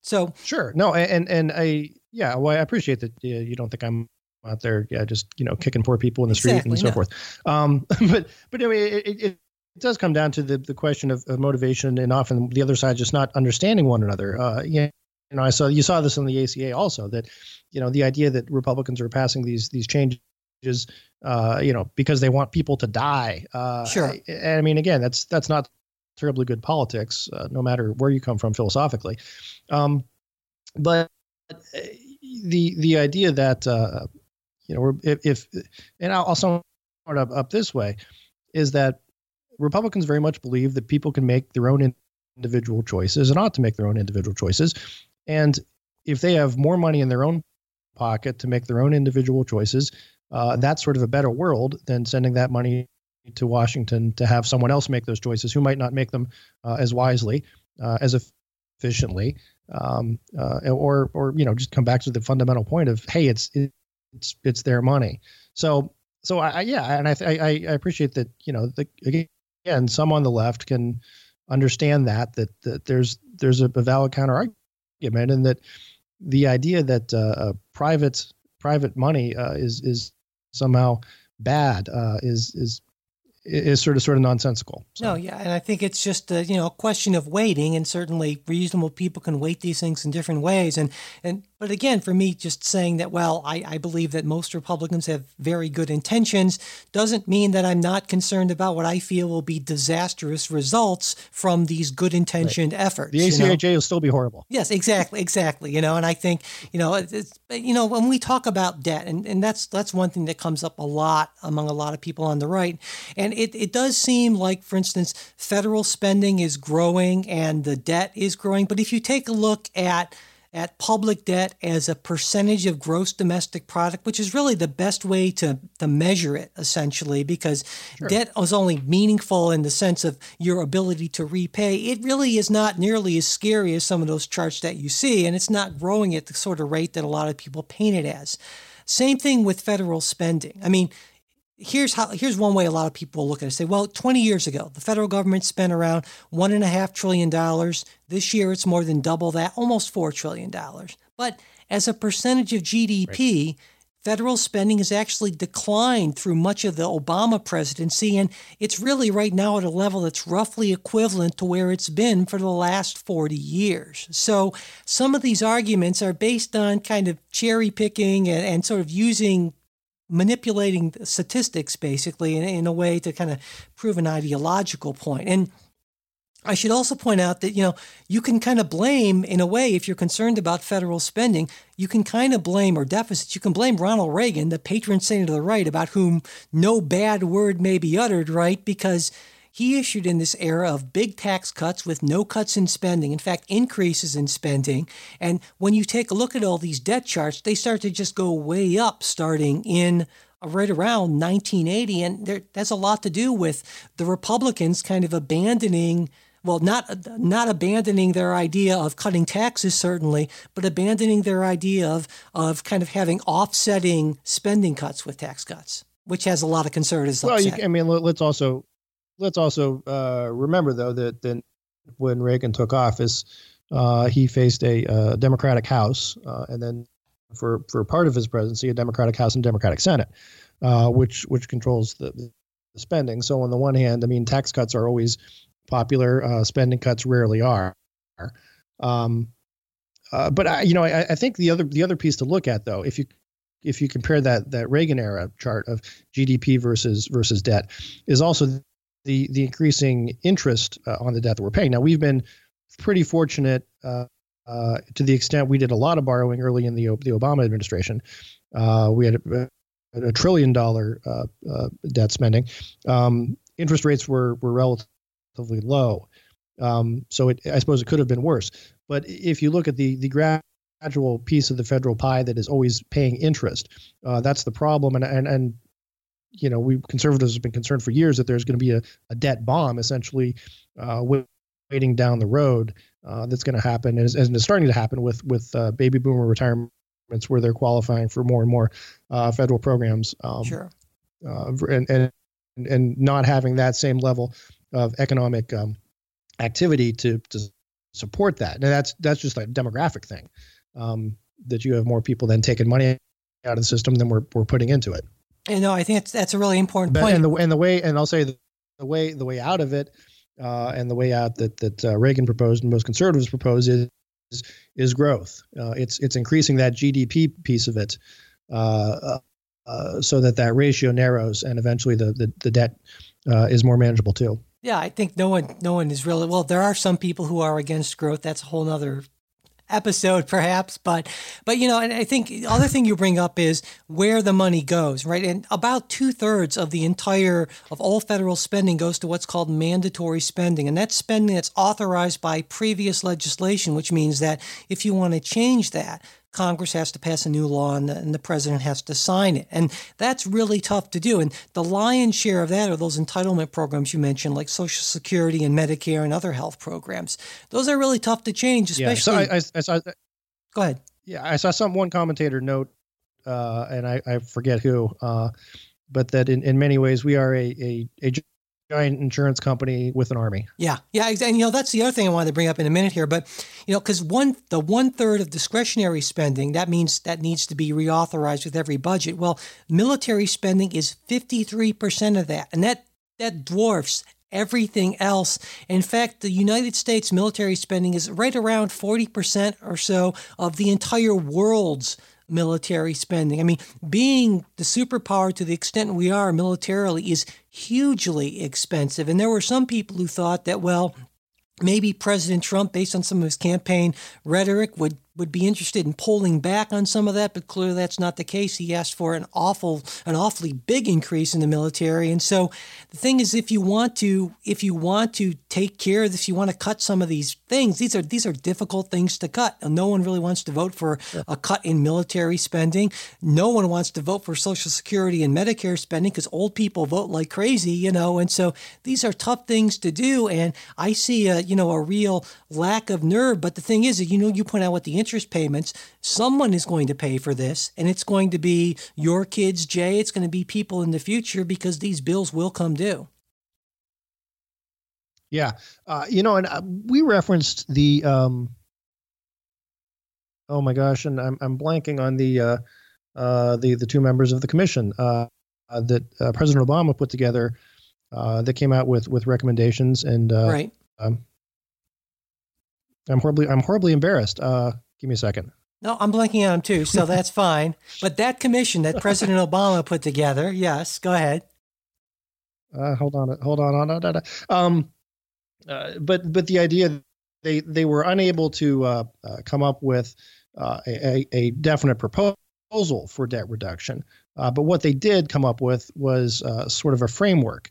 So Sure. No, and and I yeah, well, I appreciate that uh, you don't think I'm out there, yeah, just you know, kicking poor people in the street and so no. forth. Um, (laughs) but but anyway, it, it, it does come down to the the question of, of motivation, and often the other side just not understanding one another. Uh, yeah, you know, I saw you saw this in the ACA also that you know the idea that Republicans are passing these these changes. Uh, you know, because they want people to die. Uh, Sure. I, I mean, again, that's that's not terribly good politics, uh, no matter where you come from philosophically. Um, but uh, the the idea that uh, you know if, if and I'll also sum it up, up this way is that Republicans very much believe that people can make their own individual choices and ought to make their own individual choices, and if they have more money in their own pocket to make their own individual choices, uh, that's sort of a better world than sending that money to Washington to have someone else make those choices who might not make them uh, as wisely, uh, as efficiently, um, uh, or or you know just come back to the fundamental point of hey, it's it's it's their money. So so I, yeah, and I, I I appreciate that you know the, again some on the left can understand that that that there's there's a, valid counter argument and that the idea that uh, uh, private private money uh, is is somehow bad uh, is is is sort of sort of nonsensical. So. No, yeah, and I think it's just a you know a question of waiting, and certainly reasonable people can weight these things in different ways. And and but again, for me, just saying that well, I, I believe that most Republicans have very good intentions doesn't mean that I'm not concerned about what I feel will be disastrous results from these good intentioned efforts. The you know? Will still be horrible. Yes, exactly, exactly. You know, and I think you know, you know, when we talk about debt, and, and that's that's one thing that comes up a lot among a lot of people on the right, and it, it does seem like, for instance, federal spending is growing and the debt is growing, but if you take a look at at public debt as a percentage of gross domestic product, which is really the best way to, to measure it, essentially, because debt is only meaningful in the sense of your ability to repay. It really is not nearly as scary as some of those charts that you see, and it's not growing at the sort of rate that a lot of people paint it as. Same thing with federal spending. I mean, here's how here's one way a lot of people look at it. Say well 20 years ago the federal government spent around one and a half trillion dollars. This year it's more than double that almost four trillion dollars. But as a percentage of gdp federal spending has actually declined through much of the obama presidency and it's really right now at a level that's roughly equivalent to where it's been for the last 40 years. So some of these arguments are based on kind of cherry picking and, and sort of using manipulating statistics basically in, in a way to kind of prove an ideological point. And I should also point out that, you know, you can kind of blame, in a way, if you're concerned about federal spending, you can kind of blame, or deficits, you can blame Ronald Reagan, the patron saint of the right, about whom no bad word may be uttered, right? Because he issued in this era of big tax cuts with no cuts in spending. In fact, increases in spending. And when you take a look at all these debt charts, they start to just go way up starting in uh, right around 1980. And there, that's a lot to do with the Republicans kind of abandoning well, not not abandoning their idea of cutting taxes certainly, but abandoning their idea of of kind of having offsetting spending cuts with tax cuts, which has a lot of conservatives. Well, you, I mean, let's also let's also uh, remember though that then when Reagan took office, uh, he faced a uh, Democratic House, uh, and then for for part of his presidency, a Democratic House and Democratic Senate, uh, which which controls the, the spending. So on the one hand, I mean, tax cuts are always popular. Uh, spending cuts rarely are. Um, uh, but I, you know, I, I, think the other the other piece to look at though, if you if you compare that that Reagan era chart of GDP versus versus debt, is also the the increasing interest uh, on the debt that we're paying. Now we've been pretty fortunate uh, uh, to the extent we did a lot of borrowing early in the the Obama administration. Uh, we had a, a trillion dollar debt spending. Um, interest rates were were relatively low. Um, so it, I suppose it could have been worse. But if you look at the the gradual piece of the federal pie that is always paying interest, uh, that's the problem. And and and you know, we conservatives have been concerned for years that there's going to be a, a debt bomb essentially uh, waiting down the road uh, that's going to happen, and, and it's starting to happen with with uh, baby boomer retirements where they're qualifying for more and more uh, federal programs. Um, sure. Uh, and and and not having that same level of economic um, activity to to support that. And that's that's just a demographic thing um, that you have more people than taking money out of the system than we're we're putting into it. And no, I think that's that's a really important but, point. And the and the way and I'll say the, the way the way out of it uh, and the way out that that uh, Reagan proposed and most conservatives propose is is, is growth. Uh, it's it's increasing that GDP piece of it. Uh, uh, so that that ratio narrows and eventually the the, the debt uh, is more manageable too. Yeah, I think no one no one is really well. There are some people who are against growth. That's a whole other episode perhaps but but you know and i think the other thing you bring up is where the money goes right? And about two-thirds of the entire of all federal spending goes to what's called mandatory spending. And that's spending that's authorized by previous legislation which means that if you want to change that Congress has to pass a new law and the, and the, president has to sign it. And that's really tough to do. And the lion's share of that are those entitlement programs you mentioned, like Social Security and Medicare and other health programs. Those are really tough to change, especially. Yeah, so I, I, I saw, go ahead. Yeah, I saw some one commentator note, uh, and I, I forget who, uh, but that in, in many ways we are a, a, a giant insurance company with an army. Yeah, yeah, and you know that's the other thing I wanted to bring up in a minute here, but you know because one the one third of discretionary spending that means that needs to be reauthorized with every budget. Well, military spending is fifty three percent of that, and that that dwarfs everything else. In fact, the United States military spending is right around 40% or so of the entire world's military spending. I mean, being the superpower to the extent we are militarily is hugely expensive. And there were some people who thought that, well, maybe President Trump, based on some of his campaign rhetoric, would would be interested in pulling back on some of that, but clearly that's not the case. He asked for an awful, an awfully big increase in the military. And so the thing is, if you want to, if you want to take care of this, you want to cut some of these things. These are these are difficult things to cut. No one really wants to vote for a cut in military spending. No one wants to vote for Social Security and Medicare spending because old people vote like crazy, you know. And so these are tough things to do. And I see a, you know, a real lack of nerve. But the thing is, you know, you point out what the interest payments. Someone is going to pay for this, and it's going to be your kids, Jay. It's going to be people in the future because these bills will come due. Yeah, uh, you know, and uh, we referenced the. Um, oh my gosh, and I'm I'm blanking on the uh, uh, the the two members of the commission uh, uh that uh, President Obama put together uh, that came out with with recommendations and uh, right. Um, I'm horribly I'm horribly embarrassed. Uh, give me a second. No, I'm blanking on them too, so (laughs) that's fine. But that commission that President Obama put together, yes, go ahead. Uh, hold on, hold on, hold on, hold on. Um, uh, but but the idea they they were unable to uh, uh, come up with uh, a, a definite proposal for debt reduction. Uh, but what they did come up with was uh, sort of a framework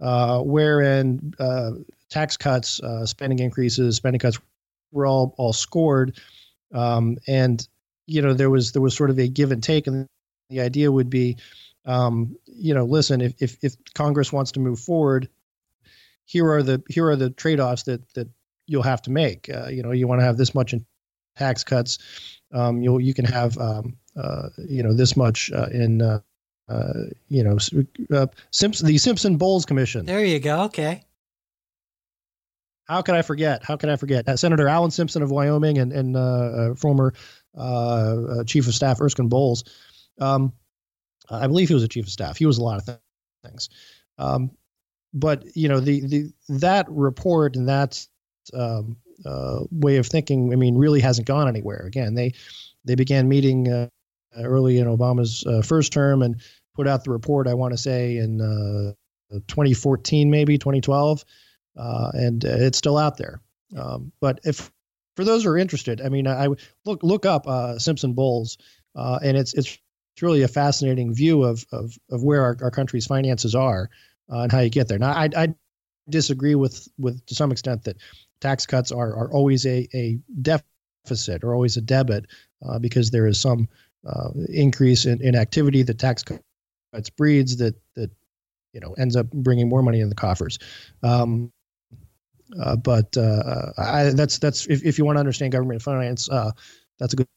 uh, wherein uh, tax cuts, uh, spending increases, spending cuts were all all scored, um, and you know there was there was sort of a give and take, and the idea would be, um, you know, listen, if, if if Congress wants to move forward, here are the here are the trade offs that that you'll have to make. Uh, you know, you want to have this much in tax cuts, um, you you can have um, uh, you know this much uh, in uh, uh, you know uh, Simpson the Simpson Bowles Commission. There you go. Okay. How can I forget? How can I forget? Uh, Senator Alan Simpson of Wyoming and and uh, former Chief of Staff Erskine Bowles. Um, I believe he was a chief of staff. He was a lot of th- things. Um, but you know the the that report and that um, uh, way of thinking, I mean, really hasn't gone anywhere. Again, they they began meeting uh, early in Obama's uh, first term and put out the report. I want to say in uh, 2014, maybe 2012, uh, and it's still out there. Um, but if for those who are interested, I mean, I, I look look up uh, Simpson Bowles, and it's it's really a fascinating view of of of where our, our country's finances are and how you get there. Now, I, I disagree with with to some extent that tax cuts are, are always a, a deficit or always a debit uh, because there is some uh, increase in, in activity that tax cuts breeds that that you know ends up bringing more money in the coffers. Um, uh, but uh, I, that's that's if, if you want to understand government finance, uh, that's a good,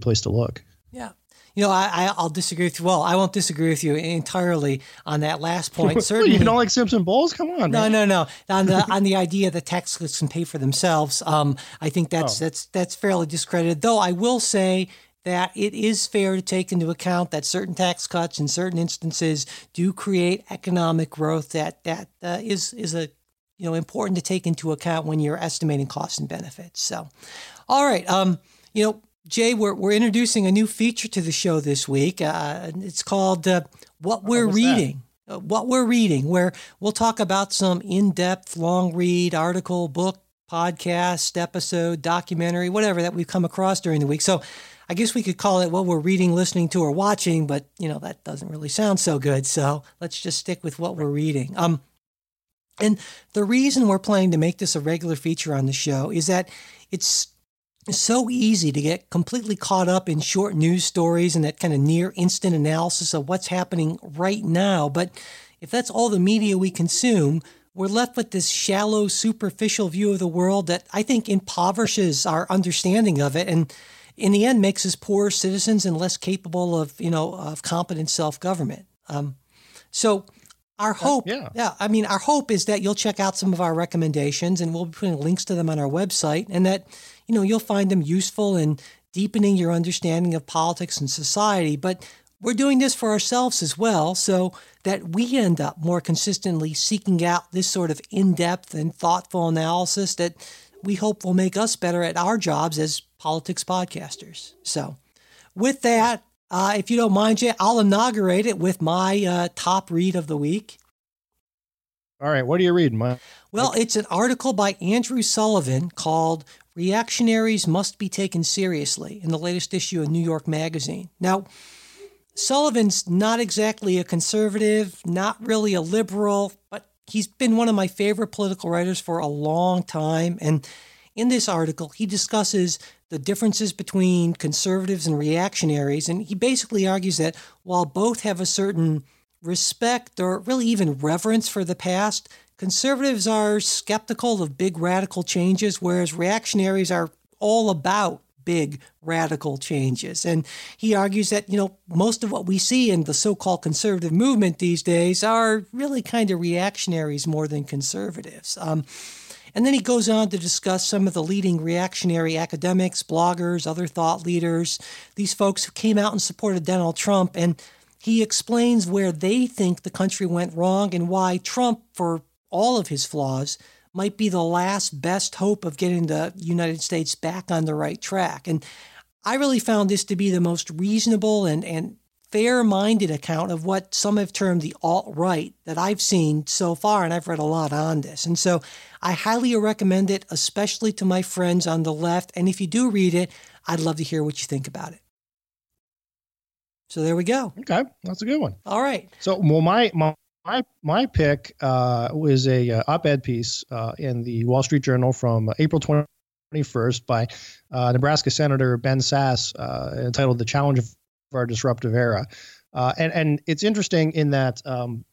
place to look. Yeah, you know, I, I'll disagree with you. Well, I won't disagree with you entirely on that last (laughs) point. Certainly, you don't like Simpson Bowles? Come on. No, man. no, no. On the on the idea that tax cuts can pay for themselves, um, I think that's oh. that's that's fairly discredited. Though I will say that it is fair to take into account that certain tax cuts in certain instances do create economic growth that that uh, is is a you know important to take into account when you're estimating costs and benefits. So, all right, um, you know Jay, we're, we're introducing a new feature to the show this week. Uh, it's called uh, What We're oh, Reading. Uh, what We're Reading, where we'll talk about some in depth, long read article, book, podcast, episode, documentary, whatever that we've come across during the week. So I guess we could call it what we're reading, listening to, or watching, but you know, that doesn't really sound so good. So let's just stick with what we're reading. Um, and the reason we're planning to make this a regular feature on the show is that it's so easy to get completely caught up in short news stories and that kind of near instant analysis of what's happening right now. But if that's all the media we consume, we're left with this shallow, superficial view of the world that I think impoverishes our understanding of it and in the end makes us poorer citizens and less capable of, you know, of competent self-government. Um, so our hope, uh, yeah. yeah, I mean, our hope is that you'll check out some of our recommendations and we'll be putting links to them on our website and that you know, you'll find them useful in deepening your understanding of politics and society. But we're doing this for ourselves as well, so that we end up more consistently seeking out this sort of in depth and thoughtful analysis that we hope will make us better at our jobs as politics podcasters. So, with that, uh, if you don't mind, Jay, I'll inaugurate it with my uh, top read of the week. All right, what are you reading, Mike? Well, it's an article by Andrew Sullivan called Reactionaries Must Be Taken Seriously in the latest issue of New York Magazine. Now, Sullivan's not exactly a conservative, not really a liberal, but he's been one of my favorite political writers for a long time. And in this article, he discusses the differences between conservatives and reactionaries. And he basically argues that while both have a certain respect or really even reverence for the past, Conservatives are skeptical of big radical changes, whereas reactionaries are all about big radical changes. And he argues that, you know, most of what we see in the so called conservative movement these days are really kind of reactionaries more than conservatives. Um, and then he goes on to discuss some of the leading reactionary academics, bloggers, other thought leaders, these folks who came out and supported Donald Trump. And he explains where they think the country went wrong and why Trump, for all of his flaws, might be the last best hope of getting the United States back on the right track. And I really found this to be the most reasonable and, and fair minded account of what some have termed the alt right that I've seen so far, and I've read a lot on this. And so I highly recommend it, especially to my friends on the left. And if you do read it, I'd love to hear what you think about it. So there we go. Okay, that's a good one. All right. So, well, my my my my pick uh, was a uh, op-ed piece uh, in the Wall Street Journal from April 21st by uh, Nebraska Senator Ben Sasse, uh, entitled "The Challenge of Our Disruptive Era," uh, and and it's interesting in that um,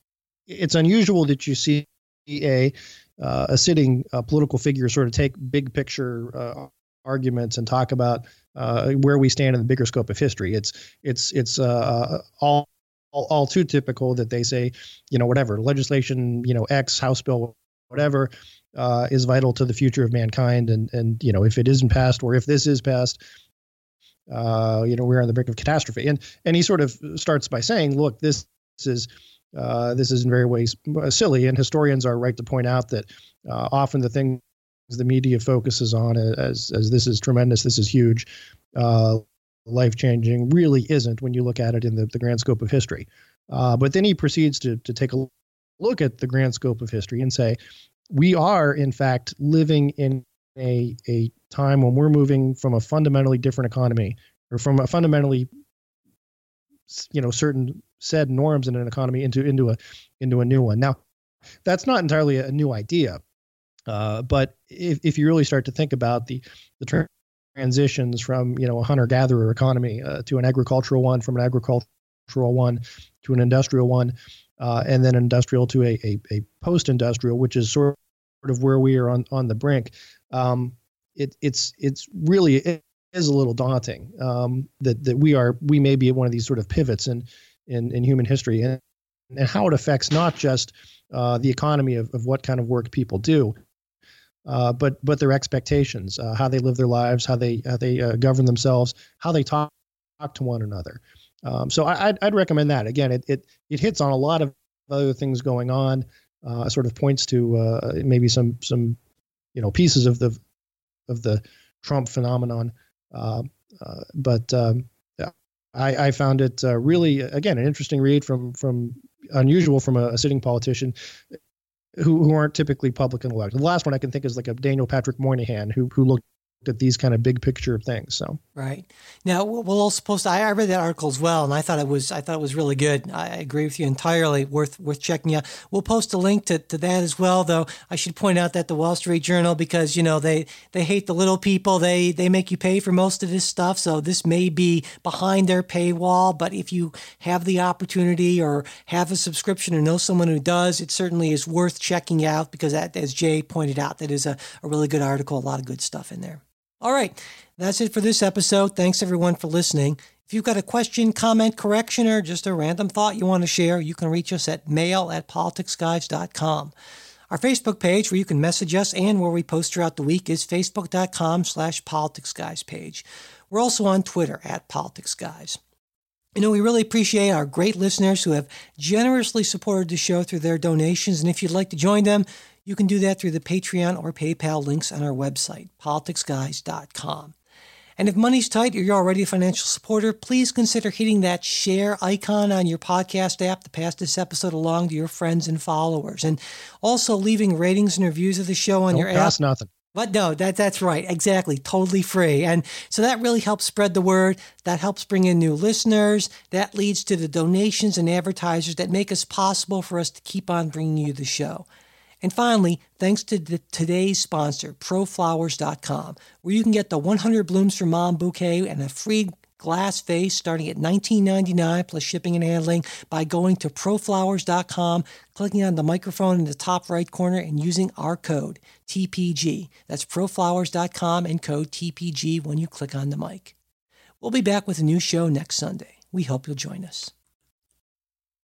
it's unusual that you see a a sitting political figure sort of take big picture arguments and talk about where we stand in the bigger scope of history. It's it's it's all all, all too typical that they say, you know, whatever legislation, you know, X House bill, whatever, uh, is vital to the future of mankind, and and you know, if it isn't passed or if this is passed, uh, you know, we're on the brink of catastrophe. And and he sort of starts by saying, look, this, this is uh, this is in very ways silly, and historians are right to point out that uh, often the things the media focuses on as as this is tremendous, this is huge, uh, life changing really isn't when you look at it in the, the grand scope of history. Uh, but then he proceeds to, to take a look at the grand scope of history and say, we are, in fact, living in a, a time when we're moving from a fundamentally different economy or from a fundamentally you know certain said norms in an economy into into a into a new one now that's not entirely a new idea uh, but if, if you really start to think about the the transitions from you know a hunter gatherer economy uh, to an agricultural one, from an agricultural one to an industrial one, uh, and then industrial to a, a, a post industrial, which is sort of where we are on on the brink. Um, it, it's it's really it is a little daunting um, that that we are we may be at one of these sort of pivots in in, in human history and and how it affects not just uh, the economy of, of what kind of work people do, uh, but but their expectations, uh, how they live their lives, how they how they uh, govern themselves, how they talk, talk to one another. Um, so I, would I'd recommend that. Again, it, it it hits on a lot of other things going on. Uh, sort of points to uh, maybe some some you know pieces of the of the Trump phenomenon. but um, I, I, found it really again an interesting read from from unusual from a, a sitting politician who, who aren't typically public and elected. The last one I can think is like a Daniel Patrick Moynihan who who looked at these kind of big picture things. So right now, we'll also post. I, read that article as well, and I thought it was I thought it was really good. I agree with you entirely. Worth worth checking out. We'll post a link to, to that as well. Though I should point out that the Wall Street Journal, because you know they they hate the little people. They they make you pay for most of this stuff. So this may be behind their paywall. But if you have the opportunity or have a subscription or know someone who does, it certainly is worth checking out because that, as Jay pointed out, that is a, a really good article. A lot of good stuff in there. All right, that's it for this episode. Thanks everyone for listening. If you've got a question, comment, correction, or just a random thought you want to share, you can reach us at mail at politicsguys.com. Our Facebook page where you can message us and where we post throughout the week is facebook.com slash politicsguys page. We're also on Twitter at politicsguys. You know, we really appreciate our great listeners who have generously supported the show through their donations. And if you'd like to join them, you can do that through the Patreon or PayPal links on our website, politicsguys.com. And if money's tight or you're already a financial supporter, please consider hitting that share icon on your podcast app to pass this episode along to your friends and followers. And also leaving ratings and reviews of the show on Don't your cost app. nothing. But no, that that's right. Exactly. Totally free. And so that really helps spread the word. That helps bring in new listeners. That leads to the donations and advertisers that make us possible for us to keep on bringing you the show. And finally, thanks to the, today's sponsor, proflowers.com, where you can get the 100 Blooms for Mom bouquet and a free glass vase starting at $19.99 plus shipping and handling by going to proflowers.com, clicking on the microphone in the top right corner, and using our code TPG. That's proflowers.com and code TPG when you click on the mic. We'll be back with a new show next Sunday. We hope you'll join us.